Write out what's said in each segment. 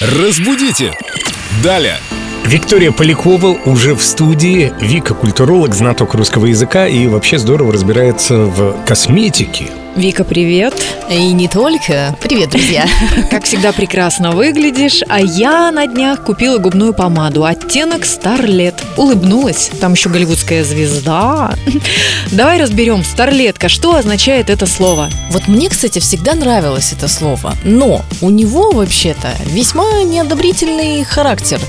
Разбудите! Далее! Виктория Полякова уже в студии. Вика – культуролог, знаток русского языка и вообще здорово разбирается в косметике. Вика, привет. И не только. Привет, друзья. Как всегда прекрасно выглядишь, а я на днях купила губную помаду оттенок Старлет. Улыбнулась, там еще голливудская звезда. Давай разберем, Старлетка, что означает это слово? Вот мне, кстати, всегда нравилось это слово, но у него вообще-то весьма неодобрительный характер.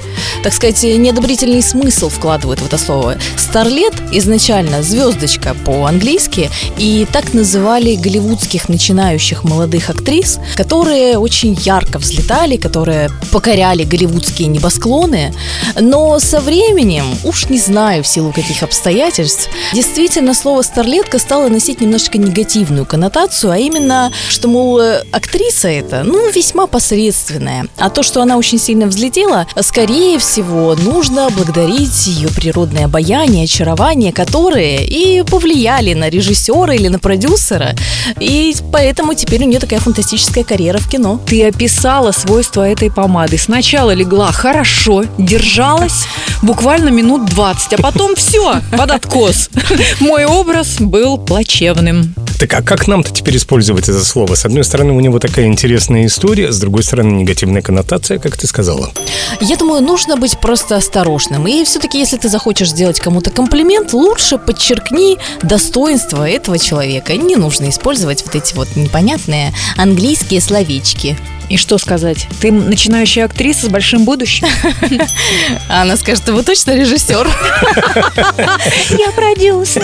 Так сказать, неодобрительный смысл вкладывают в это слово. Старлет изначально звездочка по-английски, и так называли голливудских начинающих молодых актрис, которые очень ярко взлетали, которые покоряли голливудские небосклоны. Но со временем, уж не знаю в силу каких обстоятельств, действительно слово «старлетка» стало носить немножечко негативную коннотацию, а именно, что, мол, актриса это, ну, весьма посредственная. А то, что она очень сильно взлетела, скорее всего, нужно благодарить ее природное обаяние, очарование, которые и повлияли на режиссера или на продюсера, и поэтому теперь у нее такая фантастическая карьера в кино. Ты описала свойства этой помады. Сначала легла хорошо, держалась буквально минут 20, а потом все, под откос. Мой образ был плачевным. Так а как нам-то теперь использовать это слово? С одной стороны, у него такая интересная история, с другой стороны, негативная коннотация, как ты сказала. Я думаю, нужно быть просто осторожным. И все-таки, если ты захочешь сделать кому-то комплимент, лучше подчеркни достоинство этого человека. Не нужно использовать вот эти вот непонятные английские словечки. И что сказать? Ты начинающая актриса с большим будущим. Она скажет, вы точно режиссер? Я продюсер.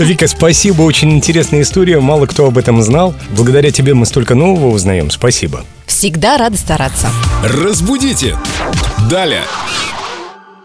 Вика, спасибо, очень интересная история, мало кто об этом знал. Благодаря тебе мы столько нового узнаем, спасибо. Всегда рада стараться. Разбудите! Далее!